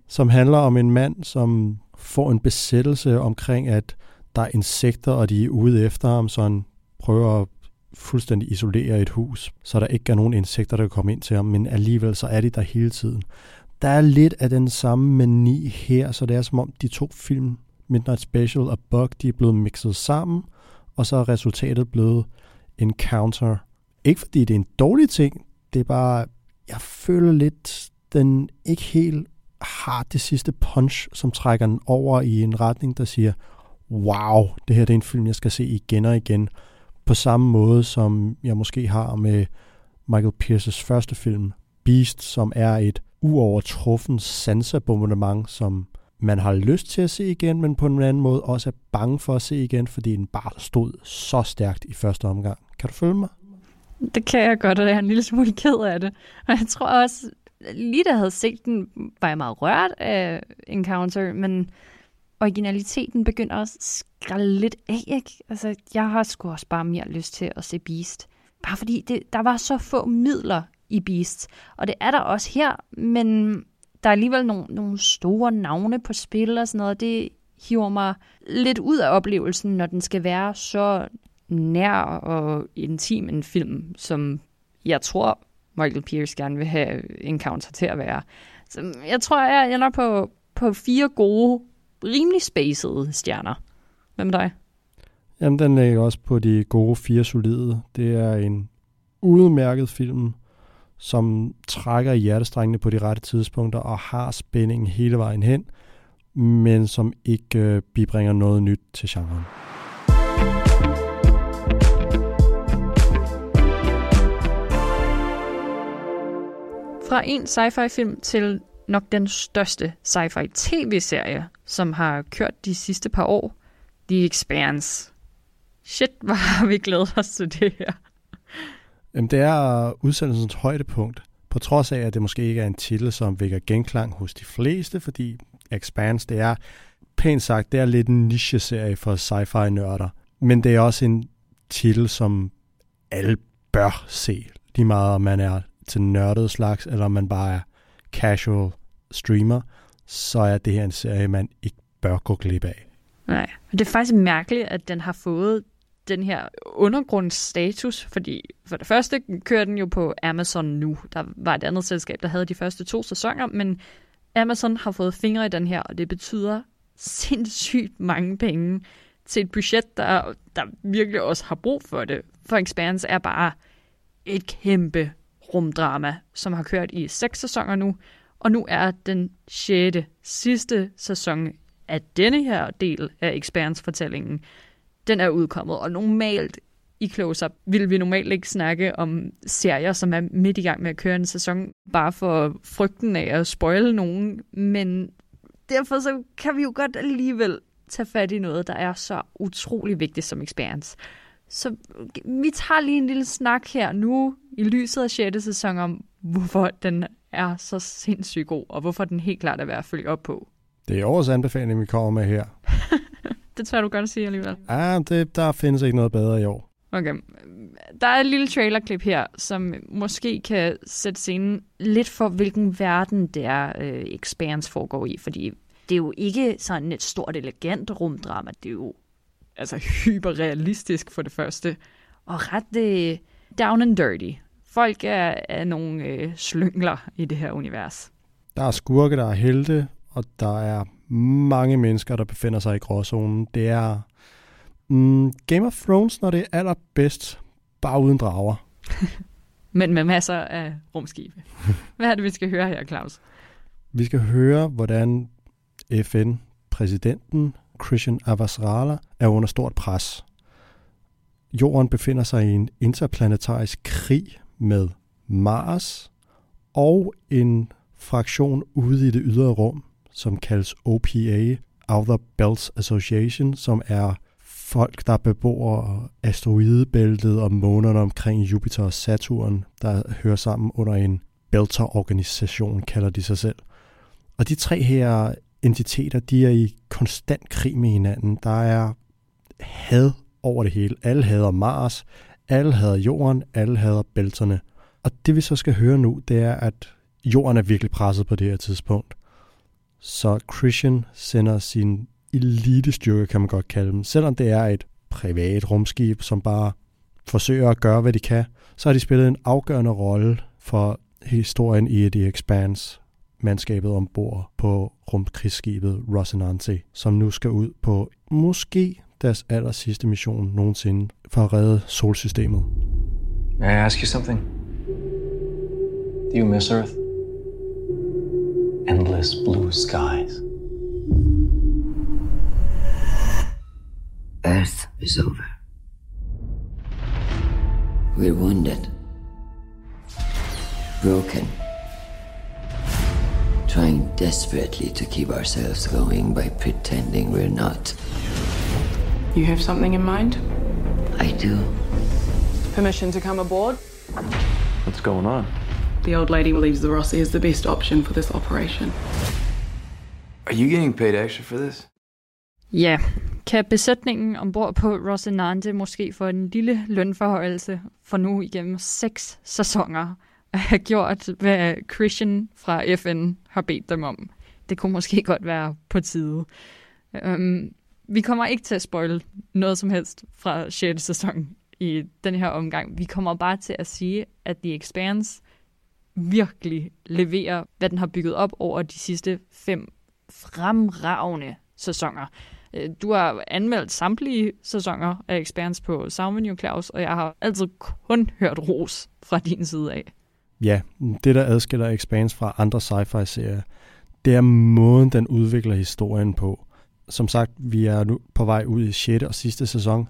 som handler om en mand, som får en besættelse omkring, at der er insekter, og de er ude efter ham, så han prøver at fuldstændig isolere et hus, så der ikke er nogen insekter, der kan komme ind til ham, men alligevel så er de der hele tiden. Der er lidt af den samme mani her, så det er som om de to film, Midnight Special og Bug, de er blevet mixet sammen, og så er resultatet blevet Encounter. Ikke fordi det er en dårlig ting, det er bare, jeg føler lidt, den ikke helt har det sidste punch, som trækker den over i en retning, der siger, wow, det her det er en film, jeg skal se igen og igen. På samme måde, som jeg måske har med Michael Pierces første film, Beast, som er et uovertruffen sansabombardement, som man har lyst til at se igen, men på en anden måde også er bange for at se igen, fordi den bare stod så stærkt i første omgang. Kan du følge mig? Det kan jeg godt, og jeg er en lille smule ked af det. Og jeg tror også, lige da jeg havde set den, var jeg meget rørt af Encounter, men originaliteten begynder at skrælle lidt af, ikke? Altså, jeg har sgu også bare mere lyst til at se Beast. Bare fordi det, der var så få midler i Beast. Og det er der også her, men der er alligevel nogle, nogle store navne på spil og sådan noget. Det hiver mig lidt ud af oplevelsen, når den skal være så nær og intim en film, som jeg tror, Michael Pierce gerne vil have Encounter til at være. Så jeg tror, jeg ender på, på fire gode rimelig spacede stjerner. Hvad med dig? Jamen, den ligger også på de gode fire solide. Det er en udmærket film, som trækker i hjertestrengene på de rette tidspunkter og har spændingen hele vejen hen, men som ikke øh, bibringer noget nyt til genren. Fra en sci-fi film til nok den største sci-fi tv-serie, som har kørt de sidste par år. The Expanse. Shit, hvor har vi glædet os til det her. Jamen, det er udsendelsens højdepunkt. På trods af, at det måske ikke er en titel, som vækker genklang hos de fleste, fordi Expanse. Det er, pænt sagt, det er lidt en niche-serie for sci-fi-nørder. Men det er også en titel, som alle bør se. Lige meget om man er til nørdet slags, eller om man bare er casual streamer, så er det her en serie, man ikke bør gå glip af. Nej, og det er faktisk mærkeligt, at den har fået den her undergrundsstatus, fordi for det første kører den jo på Amazon nu. Der var et andet selskab, der havde de første to sæsoner, men Amazon har fået fingre i den her, og det betyder sindssygt mange penge til et budget, der, der virkelig også har brug for det. For Expanse er bare et kæmpe rumdrama, som har kørt i seks sæsoner nu, og nu er den sjette sidste sæson af denne her del af Expanse-fortællingen, den er udkommet, og normalt i Close-Up vil vi normalt ikke snakke om serier, som er midt i gang med at køre en sæson, bare for frygten af at spoile nogen, men derfor så kan vi jo godt alligevel tage fat i noget, der er så utrolig vigtigt som experience. Så vi tager lige en lille snak her nu i lyset af 6. sæson om, hvorfor den er så sindssygt god, og hvorfor den helt klart er værd at følge op på. Det er årets anbefaling, vi kommer med her. det tror jeg, du godt sige alligevel. Ja, det, der findes ikke noget bedre i år. Okay. Der er et lille trailerklip her, som måske kan sætte scenen lidt for, hvilken verden det er, uh, Expanse foregår i. Fordi det er jo ikke sådan et stort, elegant rumdrama. Det er jo altså hyperrealistisk for det første. Og ret uh, down and dirty. Folk er, er nogle uh, slyngler i det her univers. Der er skurke, der er helte, og der er mange mennesker, der befinder sig i gråzonen. Det er mm, Game of Thrones, når det er allerbedst, bare uden drager. Men med masser af rumskibe. Hvad er det, vi skal høre her, Claus? Vi skal høre, hvordan FN-præsidenten Christian Avasrala er under stort pres. Jorden befinder sig i en interplanetarisk krig med Mars og en fraktion ude i det ydre rum, som kaldes OPA, Outer Belts Association, som er folk, der bebor asteroidebæltet og månerne omkring Jupiter og Saturn, der hører sammen under en Belter-organisation, kalder de sig selv. Og de tre her entiteter, de er i konstant krig med hinanden. Der er had over det hele. Alle hader Mars, alle hader Jorden, alle hader bælterne. Og det vi så skal høre nu, det er, at Jorden er virkelig presset på det her tidspunkt. Så Christian sender sin elitestyrke, kan man godt kalde dem. Selvom det er et privat rumskib, som bare forsøger at gøre, hvad de kan, så har de spillet en afgørende rolle for historien i The Expanse, mandskabet ombord på rumkrigsskibet Rosinante, som nu skal ud på måske deres aller sidste mission nogensinde for at redde solsystemet. May I ask you something? Do you miss Earth? Endless blue skies. Earth is over. We're wounded, broken, trying desperately to keep ourselves going by pretending we're not. You have something in mind? I do. Permission to come aboard? What's going on? The old lady believes the Rossi is the best option for this operation. Are you getting paid extra for this? Ja, kan besætningen ombord på Rosinante måske få en lille lønforhøjelse for nu igennem seks sæsoner at have gjort, hvad Christian fra FN har bedt dem om? Det kunne måske godt være på tide. Um, vi kommer ikke til at spoil noget som helst fra 6. sæson i den her omgang. Vi kommer bare til at sige, at The Expanse virkelig leverer, hvad den har bygget op over de sidste fem fremragende sæsoner. Øh, du har anmeldt samtlige sæsoner af Expanse på Soundmenu, Claus, og jeg har altid kun hørt ros fra din side af. Ja, det der adskiller Expanse fra andre sci-fi-serier, det er måden, den udvikler historien på. Som sagt, vi er nu på vej ud i 6. og sidste sæson.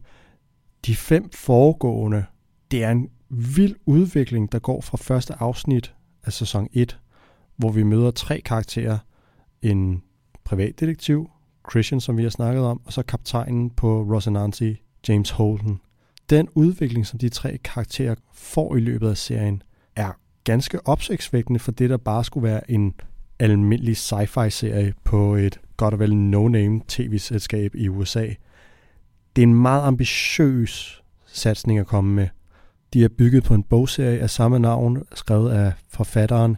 De fem foregående, det er en vild udvikling, der går fra første afsnit af sæson 1, hvor vi møder tre karakterer. En privatdetektiv, Christian, som vi har snakket om, og så kaptajnen på Rosinante, James Holden. Den udvikling, som de tre karakterer får i løbet af serien, er ganske opsigtsvækkende for det, der bare skulle være en almindelig sci-fi-serie på et godt og vel no-name tv-selskab i USA. Det er en meget ambitiøs satsning at komme med. De er bygget på en bogserie af samme navn, skrevet af forfatteren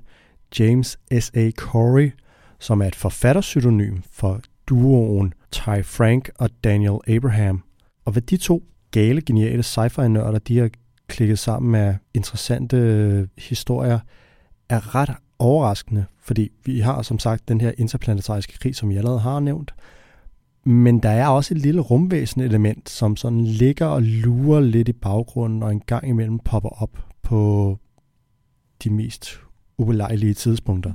James S.A. Corey, som er et forfatterpseudonym for duoen Ty Frank og Daniel Abraham. Og hvad de to gale, geniale sci-fi-nørder, de har klikket sammen med interessante øh, historier, er ret overraskende, fordi vi har som sagt den her interplanetariske krig, som jeg allerede har nævnt, men der er også et lille rumvæsen-element, som sådan ligger og lurer lidt i baggrunden, og en gang imellem popper op på de mest ubelejlige tidspunkter.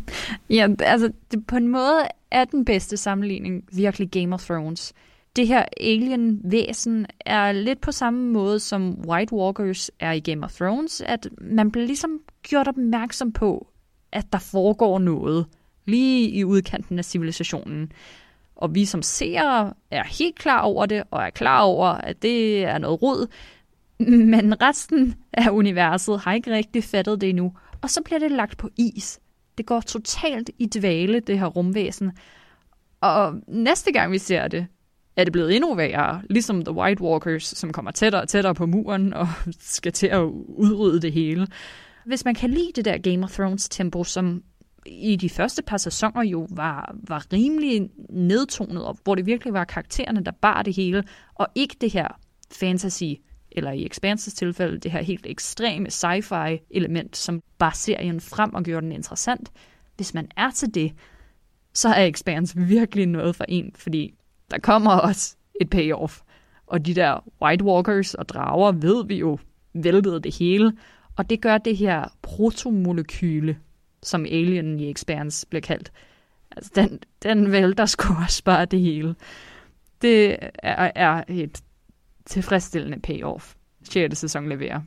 ja, altså det, på en måde er den bedste sammenligning virkelig Game of Thrones. Det her alien-væsen er lidt på samme måde som White Walkers er i Game of Thrones, at man bliver ligesom gjort opmærksom på, at der foregår noget lige i udkanten af civilisationen. Og vi som seere er helt klar over det, og er klar over, at det er noget rod. Men resten af universet har ikke rigtig fattet det endnu. Og så bliver det lagt på is. Det går totalt i dvale, det her rumvæsen. Og næste gang vi ser det, er det blevet endnu værre, ligesom The White Walkers, som kommer tættere og tættere på muren og skal til at udrydde det hele. Hvis man kan lide det der Game of Thrones tempo, som i de første par sæsoner jo var, var rimelig nedtonet, og hvor det virkelig var karaktererne, der bar det hele, og ikke det her fantasy, eller i Expanses tilfælde, det her helt ekstreme sci-fi element, som bar serien frem og gjorde den interessant. Hvis man er til det, så er Expanse virkelig noget for en, fordi der kommer også et payoff. Og de der White Walkers og drager ved vi jo væltede det hele, og det gør det her protomolekyle, som alien i Expanse bliver kaldt. Altså, den, den vælter sgu også bare det hele. Det er, er et tilfredsstillende payoff, 6. sæson leverer.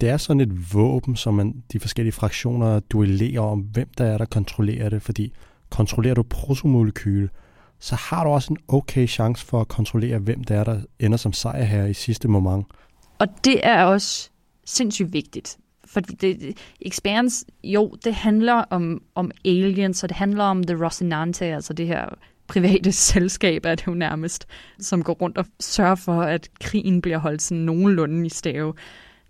Det er sådan et våben, som man, de forskellige fraktioner duellerer om, hvem der er, der kontrollerer det, fordi kontrollerer du protomolekyle, så har du også en okay chance for at kontrollere, hvem der er, der ender som sejr her i sidste moment. Og det er også sindssygt vigtigt. Fordi det, Expanse, jo, det handler om, om aliens, og det handler om The Rocinante, altså det her private selskab er det jo nærmest, som går rundt og sørger for, at krigen bliver holdt sådan nogenlunde i stave.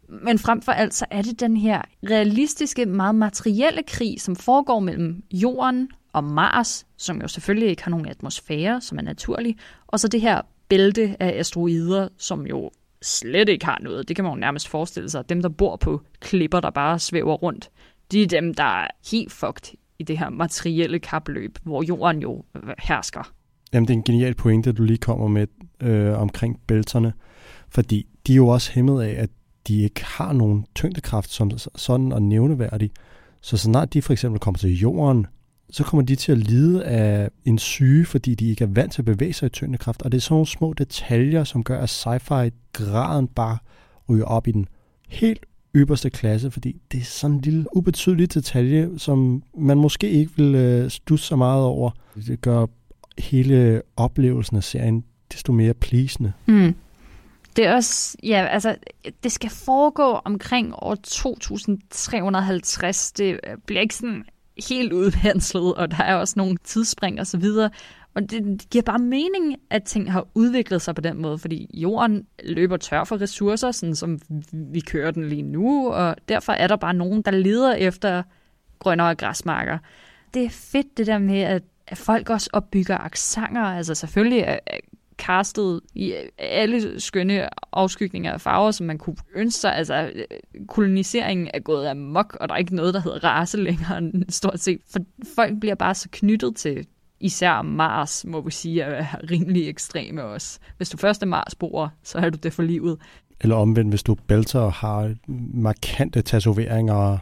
Men frem for alt, så er det den her realistiske, meget materielle krig, som foregår mellem jorden og Mars, som jo selvfølgelig ikke har nogen atmosfære, som er naturlig, og så det her bælte af asteroider, som jo slet ikke har noget. Det kan man jo nærmest forestille sig. Dem, der bor på klipper, der bare svæver rundt, de er dem, der er helt fucked i det her materielle kapløb, hvor jorden jo øh, hersker. Jamen, det er en genial pointe, du lige kommer med øh, omkring bælterne, fordi de er jo også hæmmet af, at de ikke har nogen tyngdekraft som sådan og nævneværdig. Så snart de for eksempel kommer til jorden, så kommer de til at lide af en syge, fordi de ikke er vant til at bevæge sig i tyngdekraft. Og det er sådan nogle små detaljer, som gør, at sci-fi-graden bare ryger op i den helt ypperste klasse, fordi det er sådan en lille ubetydelig detalje, som man måske ikke vil øh, stusse så meget over. Det gør hele oplevelsen af serien desto mere pleasende. Mm. Det er også, ja, altså, det skal foregå omkring år 2350. Det bliver ikke sådan helt udpenslet, og der er også nogle tidsspring og så videre. Og det, det giver bare mening, at ting har udviklet sig på den måde, fordi jorden løber tør for ressourcer, sådan som vi kører den lige nu, og derfor er der bare nogen, der leder efter grønnere græsmarker. Det er fedt det der med, at, at folk også opbygger aksanger. Altså selvfølgelig castet i alle skønne afskygninger af farver, som man kunne ønske sig. Altså, koloniseringen er gået amok, og der er ikke noget, der hedder race længere stort set. For folk bliver bare så knyttet til især Mars, må vi sige, er rimelig ekstreme også. Hvis du først er Mars-boer, så er du det for livet. Eller omvendt, hvis du bælter og har markante tatoveringer.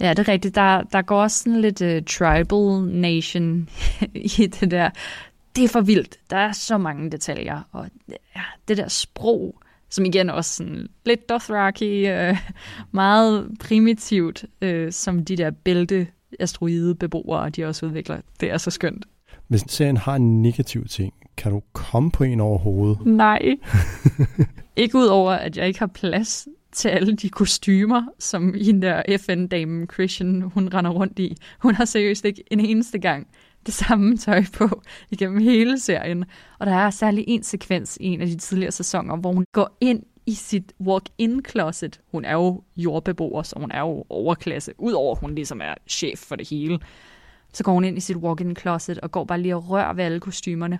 Ja, det er rigtigt. Der, der går også sådan lidt uh, tribal nation i det der det er for vildt. Der er så mange detaljer, og ja, det der sprog, som igen også sådan lidt Dothraki, øh, meget primitivt, øh, som de der bælte asteroide beboere, de også udvikler. Det er så skønt. Hvis serien har en negativ ting, kan du komme på en over hovedet? Nej. ikke ud over, at jeg ikke har plads til alle de kostymer, som hende der FN-damen Christian, hun render rundt i. Hun har seriøst ikke en eneste gang det samme tøj på igennem hele serien. Og der er særlig en sekvens i en af de tidligere sæsoner, hvor hun går ind i sit walk-in closet. Hun er jo jordbeboer, så hun er jo overklasse, udover at hun ligesom er chef for det hele. Så går hun ind i sit walk-in closet og går bare lige og rører ved alle kostymerne.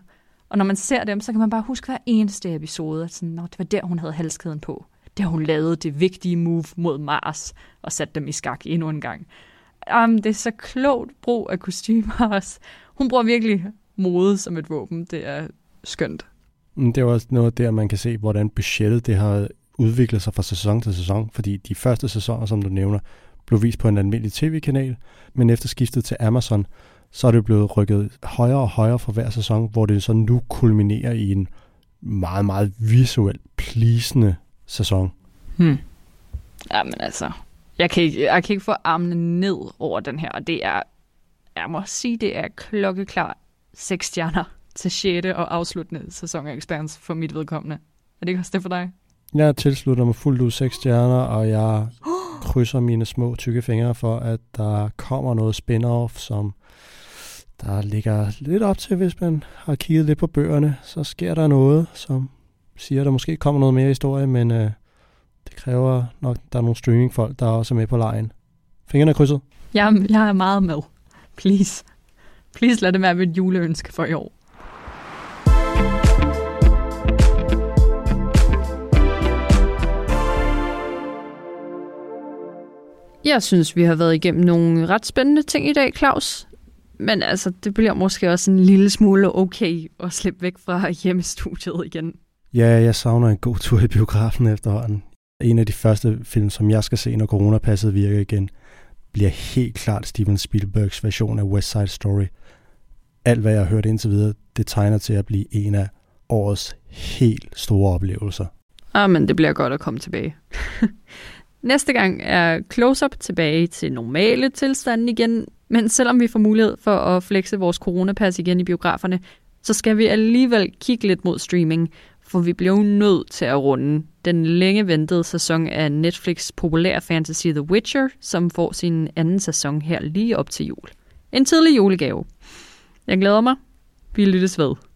Og når man ser dem, så kan man bare huske hver eneste episode, at sådan, Nå, det var der, hun havde halskæden på. Der hun lavede det vigtige move mod Mars og satte dem i skak endnu en gang. Um, det er så klogt brug af kostymer også. Hun bruger virkelig mode som et våben. Det er skønt. Mm, Det er også noget der, man kan se, hvordan budgettet det har udviklet sig fra sæson til sæson, fordi de første sæsoner, som du nævner, blev vist på en almindelig tv-kanal, men efter skiftet til Amazon, så er det blevet rykket højere og højere for hver sæson, hvor det så nu kulminerer i en meget, meget visuelt pleasende sæson. Hmm. Jamen altså, jeg kan, ikke, jeg kan ikke få armene ned over den her, og det er, jeg må sige, det er klokkeklar seks stjerner til 6. og afsluttende sæson af Expanse for mit vedkommende. Er det ikke også det for dig? Jeg tilslutter mig fuldt ud seks stjerner, og jeg krydser mine små tykke fingre for, at der kommer noget spin-off, som der ligger lidt op til, hvis man har kigget lidt på bøgerne, så sker der noget, som siger, at der måske kommer noget mere historie, men øh, det kræver nok, at der er nogle streamingfolk, der også er med på lejen. Fingrene er krydset. Jeg, jeg er meget med. Please. Please lad det være mit juleønske for i år. Jeg synes, vi har været igennem nogle ret spændende ting i dag, Claus. Men altså, det bliver måske også en lille smule okay at slippe væk fra hjemmestudiet igen. Ja, jeg savner en god tur i biografen efterhånden. En af de første film, som jeg skal se, når coronapasset virker igen, bliver helt klart Steven Spielbergs version af West Side Story. Alt, hvad jeg har hørt indtil videre, det tegner til at blive en af årets helt store oplevelser. Ah, men det bliver godt at komme tilbage. Næste gang er Close-Up tilbage til normale tilstanden igen, men selvom vi får mulighed for at flexe vores coronapas igen i biograferne, så skal vi alligevel kigge lidt mod streaming, for vi blev nødt til at runde den længe ventede sæson af Netflix populære fantasy The Witcher, som får sin anden sæson her lige op til jul. En tidlig julegave. Jeg glæder mig. Vi lyttes ved.